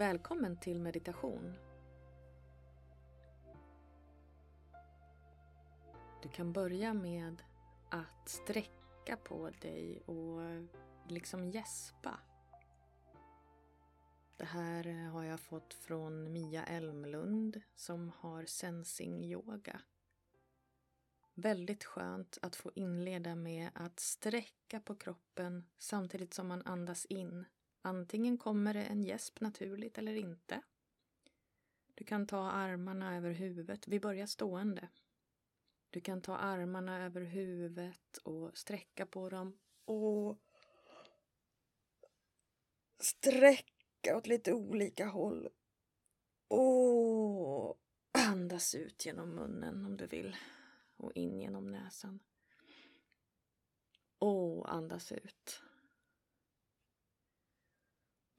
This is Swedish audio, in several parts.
Välkommen till meditation. Du kan börja med att sträcka på dig och liksom gäspa. Det här har jag fått från Mia Elmlund som har sensing yoga. Väldigt skönt att få inleda med att sträcka på kroppen samtidigt som man andas in. Antingen kommer det en gäsp naturligt eller inte. Du kan ta armarna över huvudet. Vi börjar stående. Du kan ta armarna över huvudet och sträcka på dem och sträcka åt lite olika håll. Och andas ut genom munnen om du vill och in genom näsan. Och andas ut.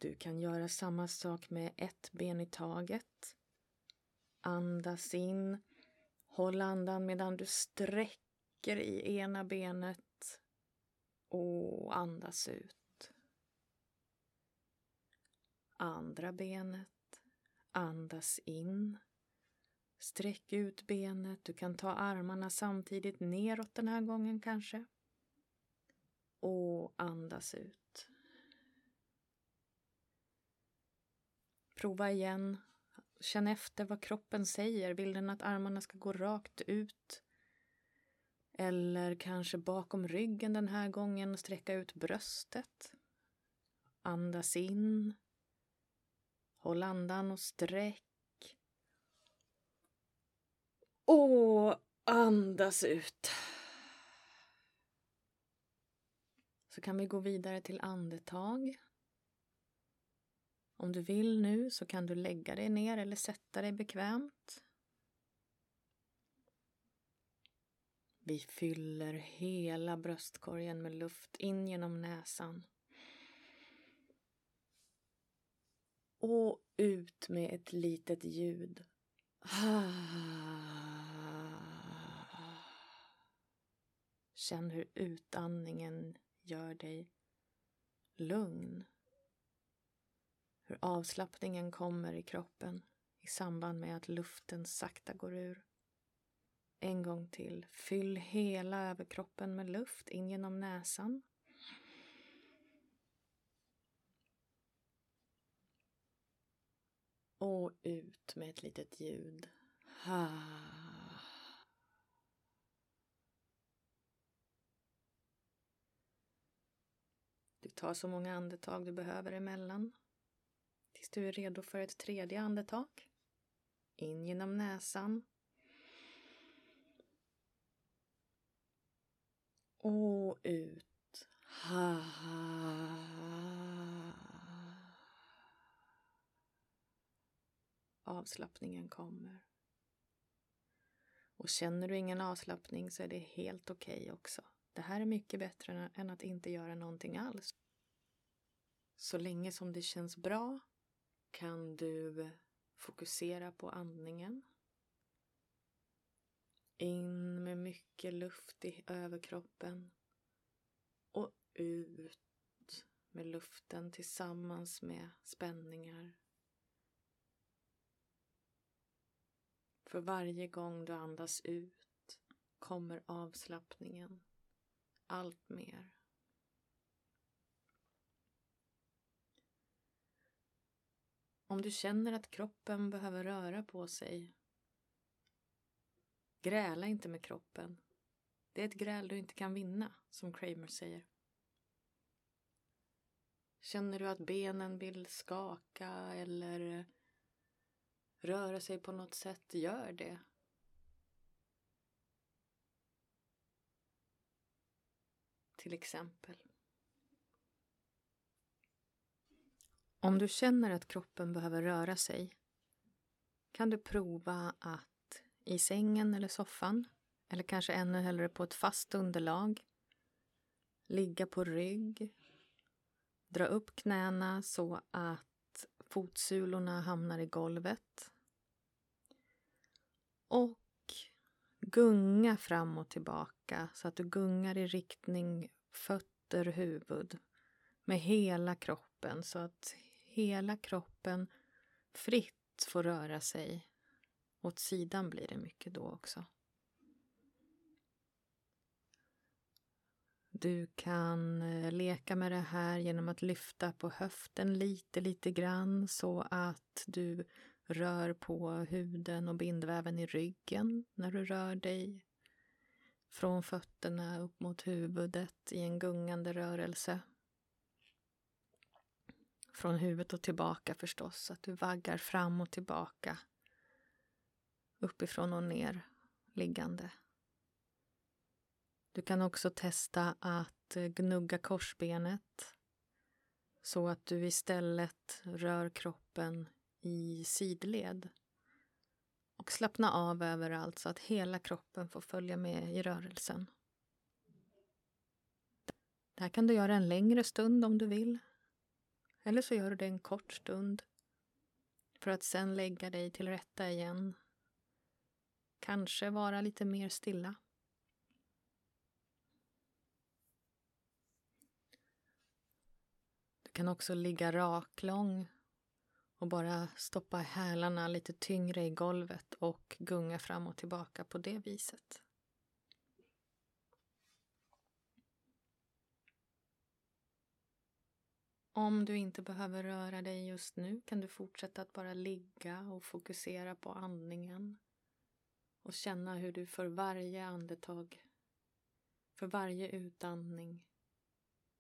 Du kan göra samma sak med ett ben i taget. Andas in. Håll andan medan du sträcker i ena benet och andas ut. Andra benet. Andas in. Sträck ut benet. Du kan ta armarna samtidigt neråt den här gången kanske. Och andas ut. Prova igen. Känn efter vad kroppen säger. Vill den att armarna ska gå rakt ut? Eller kanske bakom ryggen den här gången och sträcka ut bröstet. Andas in. Håll andan och sträck. Och andas ut. Så kan vi gå vidare till andetag. Om du vill nu så kan du lägga dig ner eller sätta dig bekvämt. Vi fyller hela bröstkorgen med luft in genom näsan. Och ut med ett litet ljud. Känn hur utandningen gör dig lugn. Hur avslappningen kommer i kroppen i samband med att luften sakta går ur. En gång till. Fyll hela överkroppen med luft in genom näsan. Och ut med ett litet ljud. Du tar så många andetag du behöver emellan tills du är redo för ett tredje andetag. In genom näsan. Och ut. Avslappningen kommer. Och känner du ingen avslappning så är det helt okej okay också. Det här är mycket bättre än att inte göra någonting alls. Så länge som det känns bra kan du fokusera på andningen. In med mycket luft i överkroppen och ut med luften tillsammans med spänningar. För varje gång du andas ut kommer avslappningen allt mer. Om du känner att kroppen behöver röra på sig, gräla inte med kroppen. Det är ett gräl du inte kan vinna, som Kramer säger. Känner du att benen vill skaka eller röra sig på något sätt, gör det. Till exempel. Om du känner att kroppen behöver röra sig kan du prova att i sängen eller soffan eller kanske ännu hellre på ett fast underlag ligga på rygg Dra upp knäna så att fotsulorna hamnar i golvet. Och gunga fram och tillbaka så att du gungar i riktning fötter, huvud med hela kroppen så att hela kroppen fritt får röra sig. Åt sidan blir det mycket då också. Du kan eh, leka med det här genom att lyfta på höften lite, lite grann så att du rör på huden och bindväven i ryggen när du rör dig från fötterna upp mot huvudet i en gungande rörelse. Från huvudet och tillbaka förstås, så att du vaggar fram och tillbaka. Uppifrån och ner, liggande. Du kan också testa att eh, gnugga korsbenet så att du istället rör kroppen i sidled och slappna av överallt så att hela kroppen får följa med i rörelsen. Det här kan du göra en längre stund om du vill. Eller så gör du det en kort stund för att sen lägga dig till rätta igen. Kanske vara lite mer stilla. Du kan också ligga raklång och bara stoppa hälarna lite tyngre i golvet och gunga fram och tillbaka på det viset. Om du inte behöver röra dig just nu kan du fortsätta att bara ligga och fokusera på andningen och känna hur du för varje andetag, för varje utandning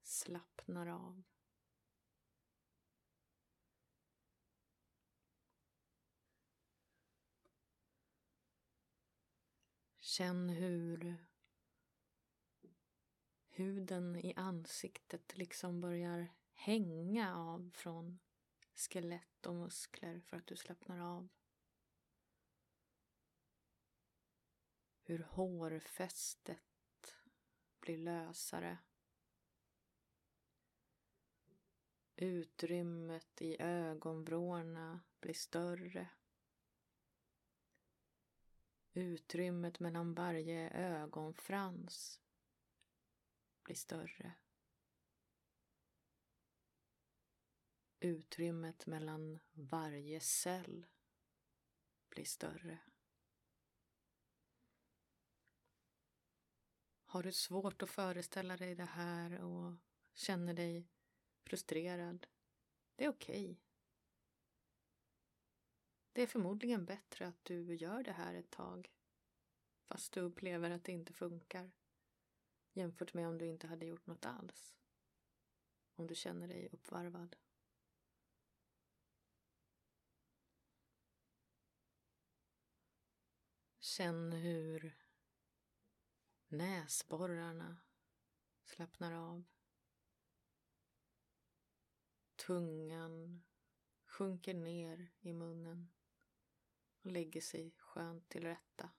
slappnar av. Känn hur huden i ansiktet liksom börjar hänga av från skelett och muskler för att du slappnar av. Hur hårfästet blir lösare. Utrymmet i ögonvrårna blir större. Utrymmet mellan varje ögonfrans blir större. Utrymmet mellan varje cell blir större. Har du svårt att föreställa dig det här och känner dig frustrerad, det är okej. Okay. Det är förmodligen bättre att du gör det här ett tag fast du upplever att det inte funkar jämfört med om du inte hade gjort något alls. Om du känner dig uppvarvad. Känn hur näsborrarna slappnar av. Tungan sjunker ner i munnen och lägger sig skönt till rätta.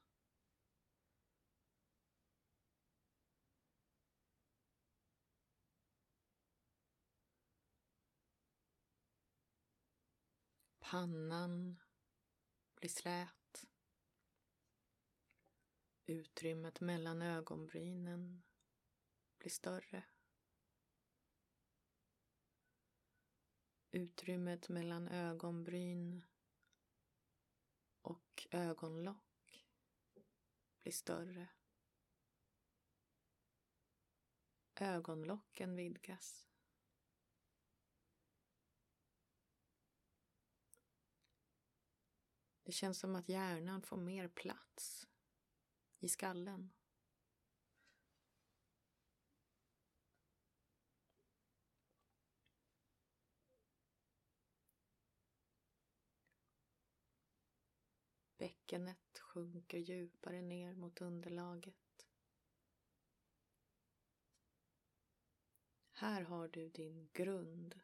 Pannan blir slät. Utrymmet mellan ögonbrynen blir större. Utrymmet mellan ögonbryn och ögonlock blir större. Ögonlocken vidgas. Det känns som att hjärnan får mer plats i skallen. Bäckenet sjunker djupare ner mot underlaget. Här har du din grund,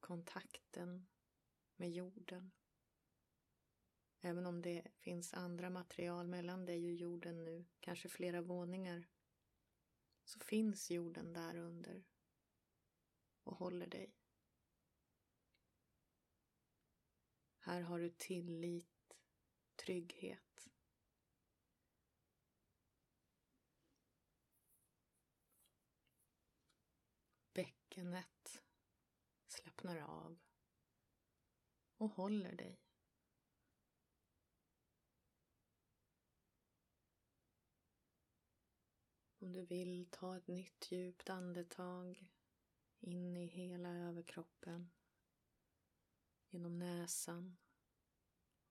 kontakten med jorden. Även om det finns andra material mellan dig och jorden nu, kanske flera våningar, så finns jorden där under och håller dig. Här har du tillit trygghet. Bäckenet slappnar av och håller dig. Om du vill, ta ett nytt djupt andetag in i hela överkroppen. Genom näsan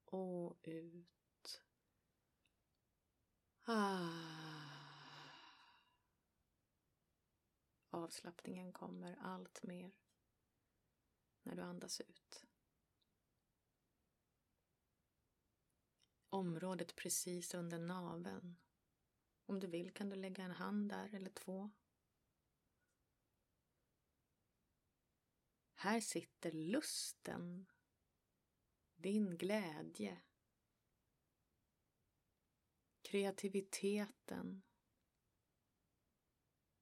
och ut. Ah. Avslappningen kommer allt mer när du andas ut. Området precis under naveln. Om du vill kan du lägga en hand där eller två. Här sitter lusten, din glädje, kreativiteten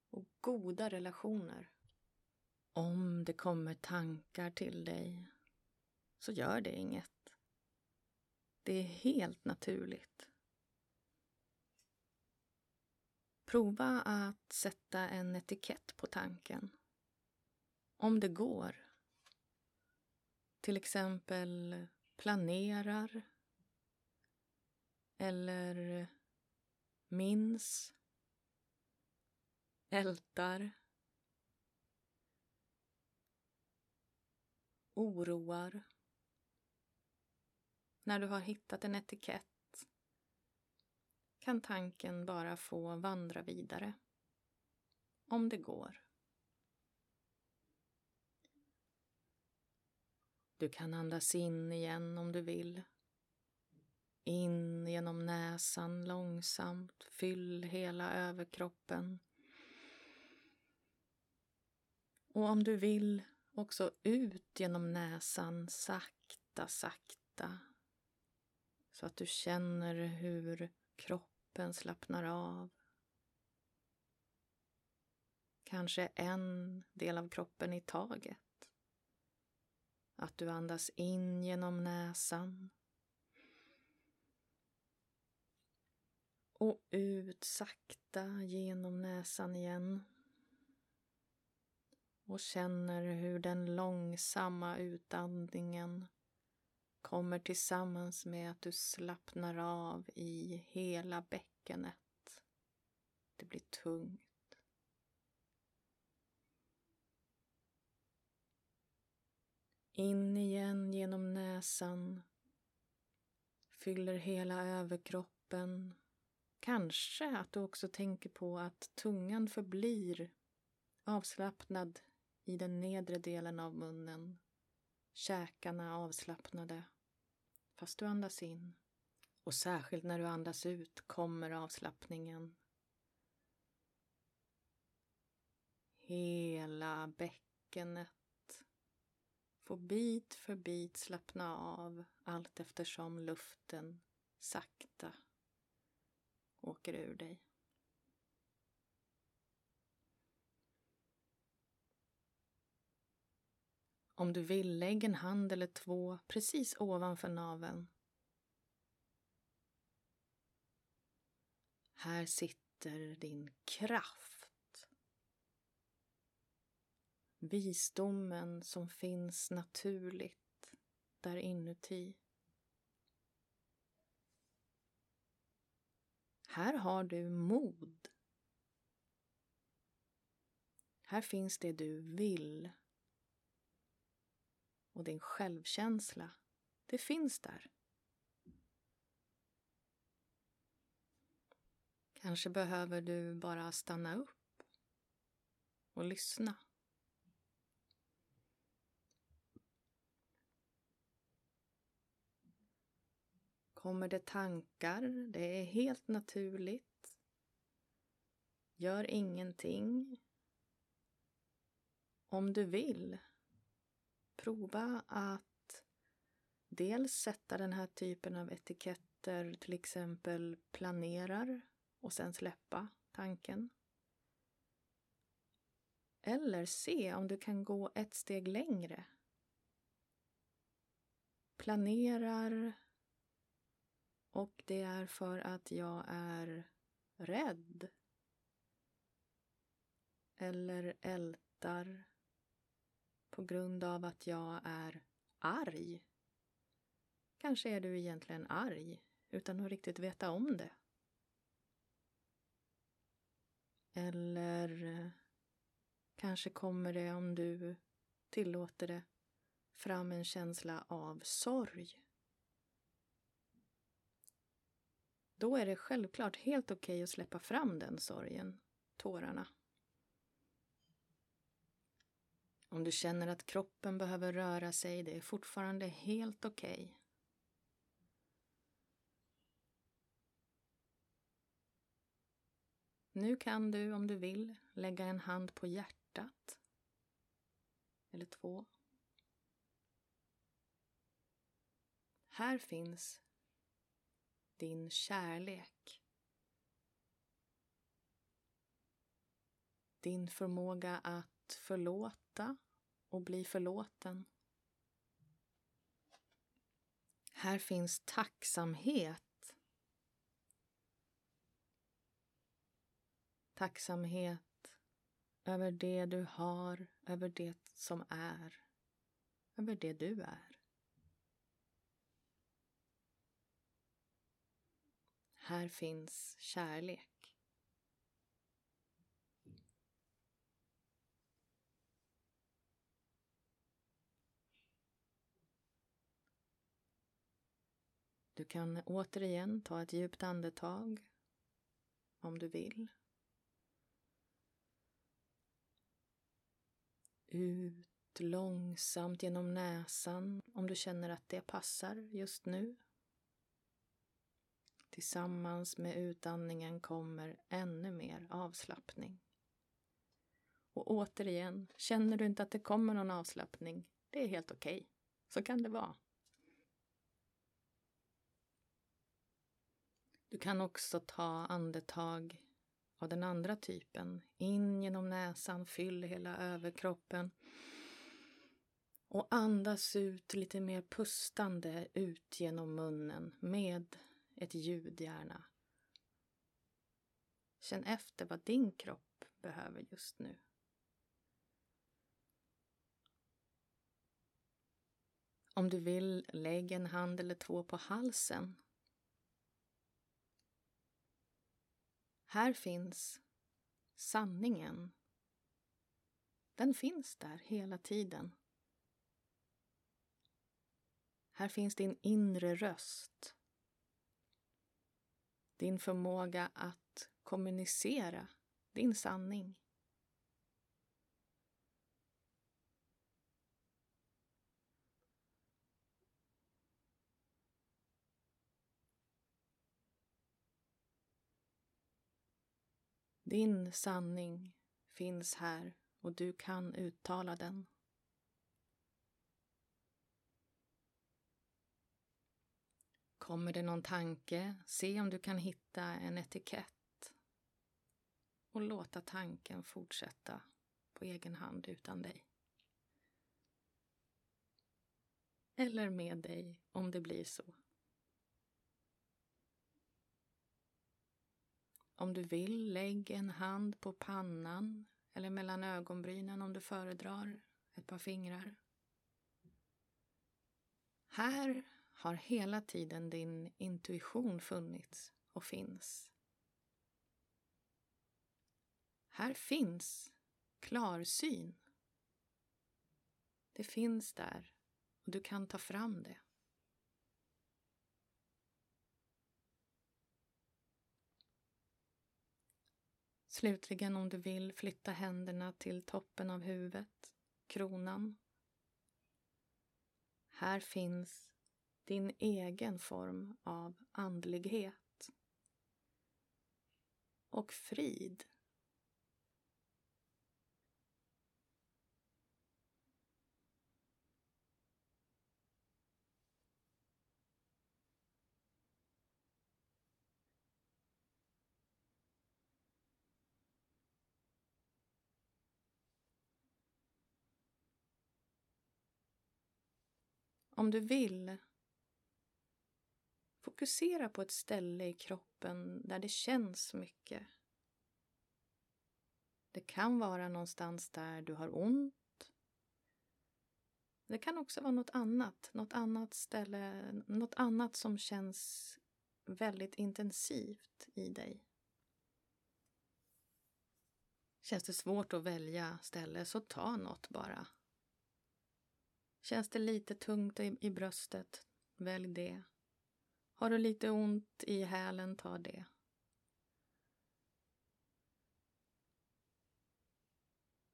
och goda relationer. Om det kommer tankar till dig så gör det inget. Det är helt naturligt. Prova att sätta en etikett på tanken. Om det går. Till exempel planerar eller minns, ältar oroar. När du har hittat en etikett kan tanken bara få vandra vidare. Om det går. Du kan andas in igen om du vill. In genom näsan långsamt. Fyll hela överkroppen. Och om du vill också ut genom näsan sakta, sakta. Så att du känner hur kroppen slappnar av. Kanske en del av kroppen i taget. Att du andas in genom näsan. Och ut sakta genom näsan igen och känner hur den långsamma utandningen kommer tillsammans med att du slappnar av i hela bäckenet. Det blir tungt. In igen genom näsan. Fyller hela överkroppen. Kanske att du också tänker på att tungan förblir avslappnad i den nedre delen av munnen. Käkarna avslappnade, fast du andas in. Och särskilt när du andas ut kommer avslappningen. Hela bäckenet får bit för bit slappna av allt eftersom luften sakta åker ur dig. Om du vill, lägg en hand eller två precis ovanför naveln. Här sitter din kraft. Visdomen som finns naturligt där inuti. Här har du mod. Här finns det du vill och din självkänsla, det finns där. Kanske behöver du bara stanna upp och lyssna. Kommer det tankar? Det är helt naturligt. Gör ingenting. Om du vill prova att dels sätta den här typen av etiketter, till exempel planerar och sen släppa tanken. Eller se om du kan gå ett steg längre. Planerar och det är för att jag är rädd. Eller ältar på grund av att jag är arg Kanske är du egentligen arg utan att riktigt veta om det. Eller eh, kanske kommer det, om du tillåter det, fram en känsla av sorg. Då är det självklart helt okej okay att släppa fram den sorgen, tårarna. Om du känner att kroppen behöver röra sig, det är fortfarande helt okej. Okay. Nu kan du, om du vill, lägga en hand på hjärtat. Eller två. Här finns din kärlek. Din förmåga att förlåta och bli förlåten. Här finns tacksamhet. Tacksamhet över det du har, över det som är, över det du är. Här finns kärlek. Du kan återigen ta ett djupt andetag om du vill. Ut långsamt genom näsan om du känner att det passar just nu. Tillsammans med utandningen kommer ännu mer avslappning. Och återigen, känner du inte att det kommer någon avslappning, det är helt okej. Okay. Så kan det vara. Du kan också ta andetag av den andra typen. In genom näsan, fyll hela överkroppen. Och andas ut lite mer pustande ut genom munnen med ett ljud gärna. Känn efter vad din kropp behöver just nu. Om du vill, lägg en hand eller två på halsen. Här finns sanningen. Den finns där hela tiden. Här finns din inre röst. Din förmåga att kommunicera din sanning. Din sanning finns här och du kan uttala den. Kommer det någon tanke, se om du kan hitta en etikett och låta tanken fortsätta på egen hand utan dig. Eller med dig om det blir så. Om du vill, lägg en hand på pannan eller mellan ögonbrynen om du föredrar, ett par fingrar. Här har hela tiden din intuition funnits och finns. Här finns klarsyn. Det finns där och du kan ta fram det. Slutligen om du vill flytta händerna till toppen av huvudet, kronan. Här finns din egen form av andlighet och frid. Om du vill Fokusera på ett ställe i kroppen där det känns mycket. Det kan vara någonstans där du har ont. Det kan också vara något annat, något annat ställe, något annat som känns väldigt intensivt i dig. Känns det svårt att välja ställe så ta något bara. Känns det lite tungt i, i bröstet, välj det. Har du lite ont i hälen, ta det.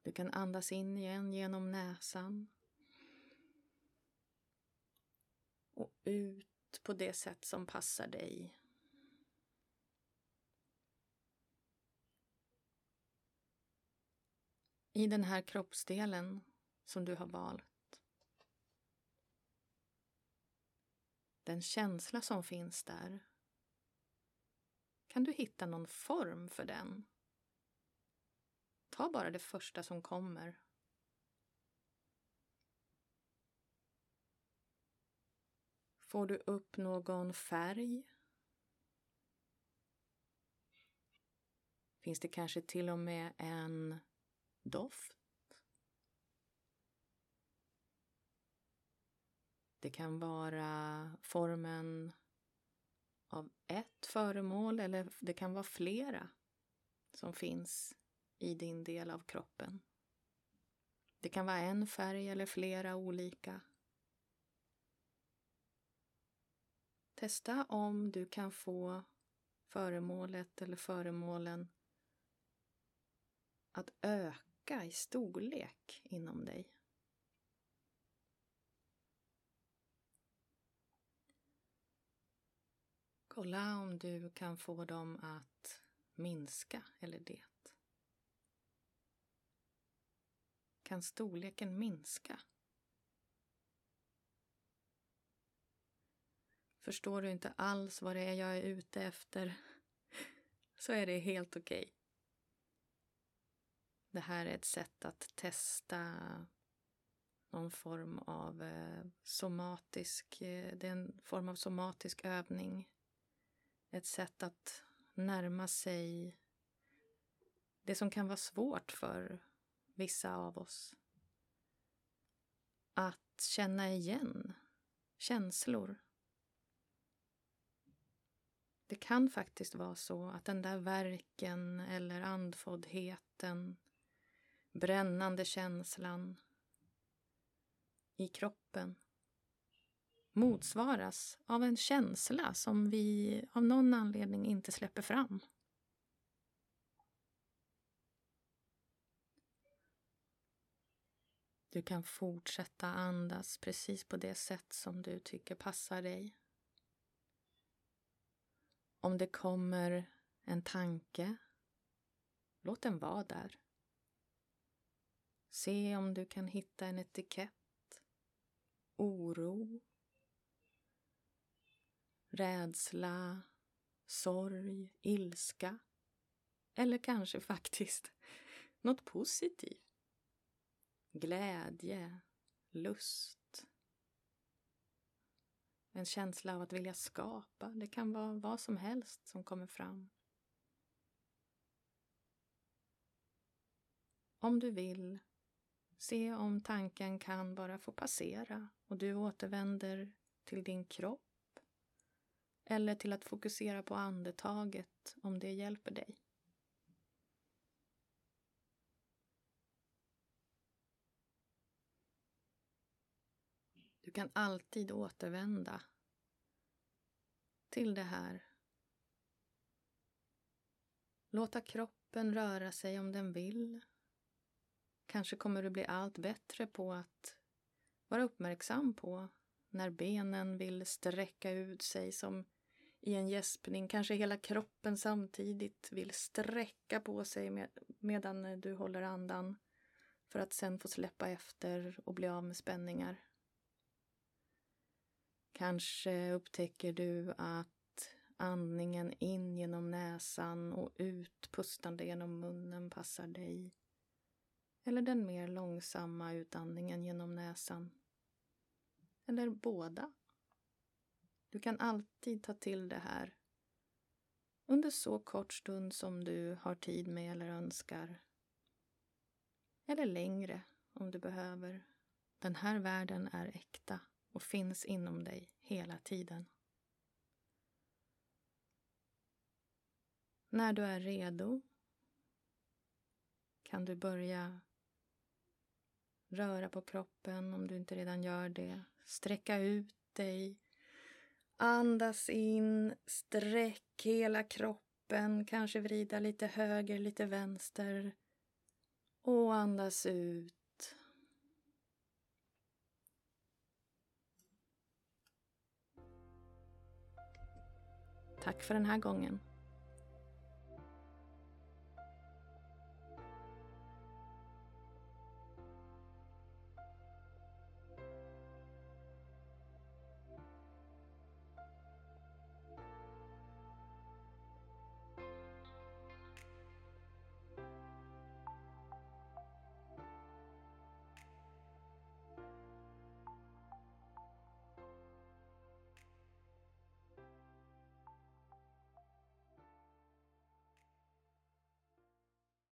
Du kan andas in igen genom näsan. Och ut på det sätt som passar dig. I den här kroppsdelen som du har valt. Den känsla som finns där. Kan du hitta någon form för den? Ta bara det första som kommer. Får du upp någon färg? Finns det kanske till och med en doft? Det kan vara formen av ett föremål eller det kan vara flera som finns i din del av kroppen. Det kan vara en färg eller flera olika. Testa om du kan få föremålet eller föremålen att öka i storlek inom dig. Kolla om du kan få dem att minska eller det. kan storleken minska. Förstår du inte alls vad det är jag är ute efter så är det helt okej. Okay. Det här är ett sätt att testa någon form av eh, somatisk, eh, det är en form av somatisk övning. Ett sätt att närma sig det som kan vara svårt för vissa av oss. Att känna igen känslor. Det kan faktiskt vara så att den där verken eller andfåddheten, brännande känslan i kroppen motsvaras av en känsla som vi av någon anledning inte släpper fram. Du kan fortsätta andas precis på det sätt som du tycker passar dig. Om det kommer en tanke, låt den vara där. Se om du kan hitta en etikett, oro, rädsla, sorg, ilska eller kanske faktiskt något positivt glädje, lust. En känsla av att vilja skapa. Det kan vara vad som helst som kommer fram. Om du vill, se om tanken kan bara få passera och du återvänder till din kropp eller till att fokusera på andetaget om det hjälper dig. Du kan alltid återvända till det här. Låta kroppen röra sig om den vill. Kanske kommer du bli allt bättre på att vara uppmärksam på när benen vill sträcka ut sig som i en gäspning. Kanske hela kroppen samtidigt vill sträcka på sig med, medan du håller andan för att sen få släppa efter och bli av med spänningar. Kanske upptäcker du att andningen in genom näsan och ut pustande genom munnen passar dig. Eller den mer långsamma utandningen genom näsan. Eller båda. Du kan alltid ta till det här under så kort stund som du har tid med eller önskar. Eller längre om du behöver. Den här världen är äkta och finns inom dig hela tiden. När du är redo kan du börja röra på kroppen om du inte redan gör det. Sträcka ut dig. Andas in, sträck hela kroppen, kanske vrida lite höger, lite vänster. Och andas ut. Tack för den här gången.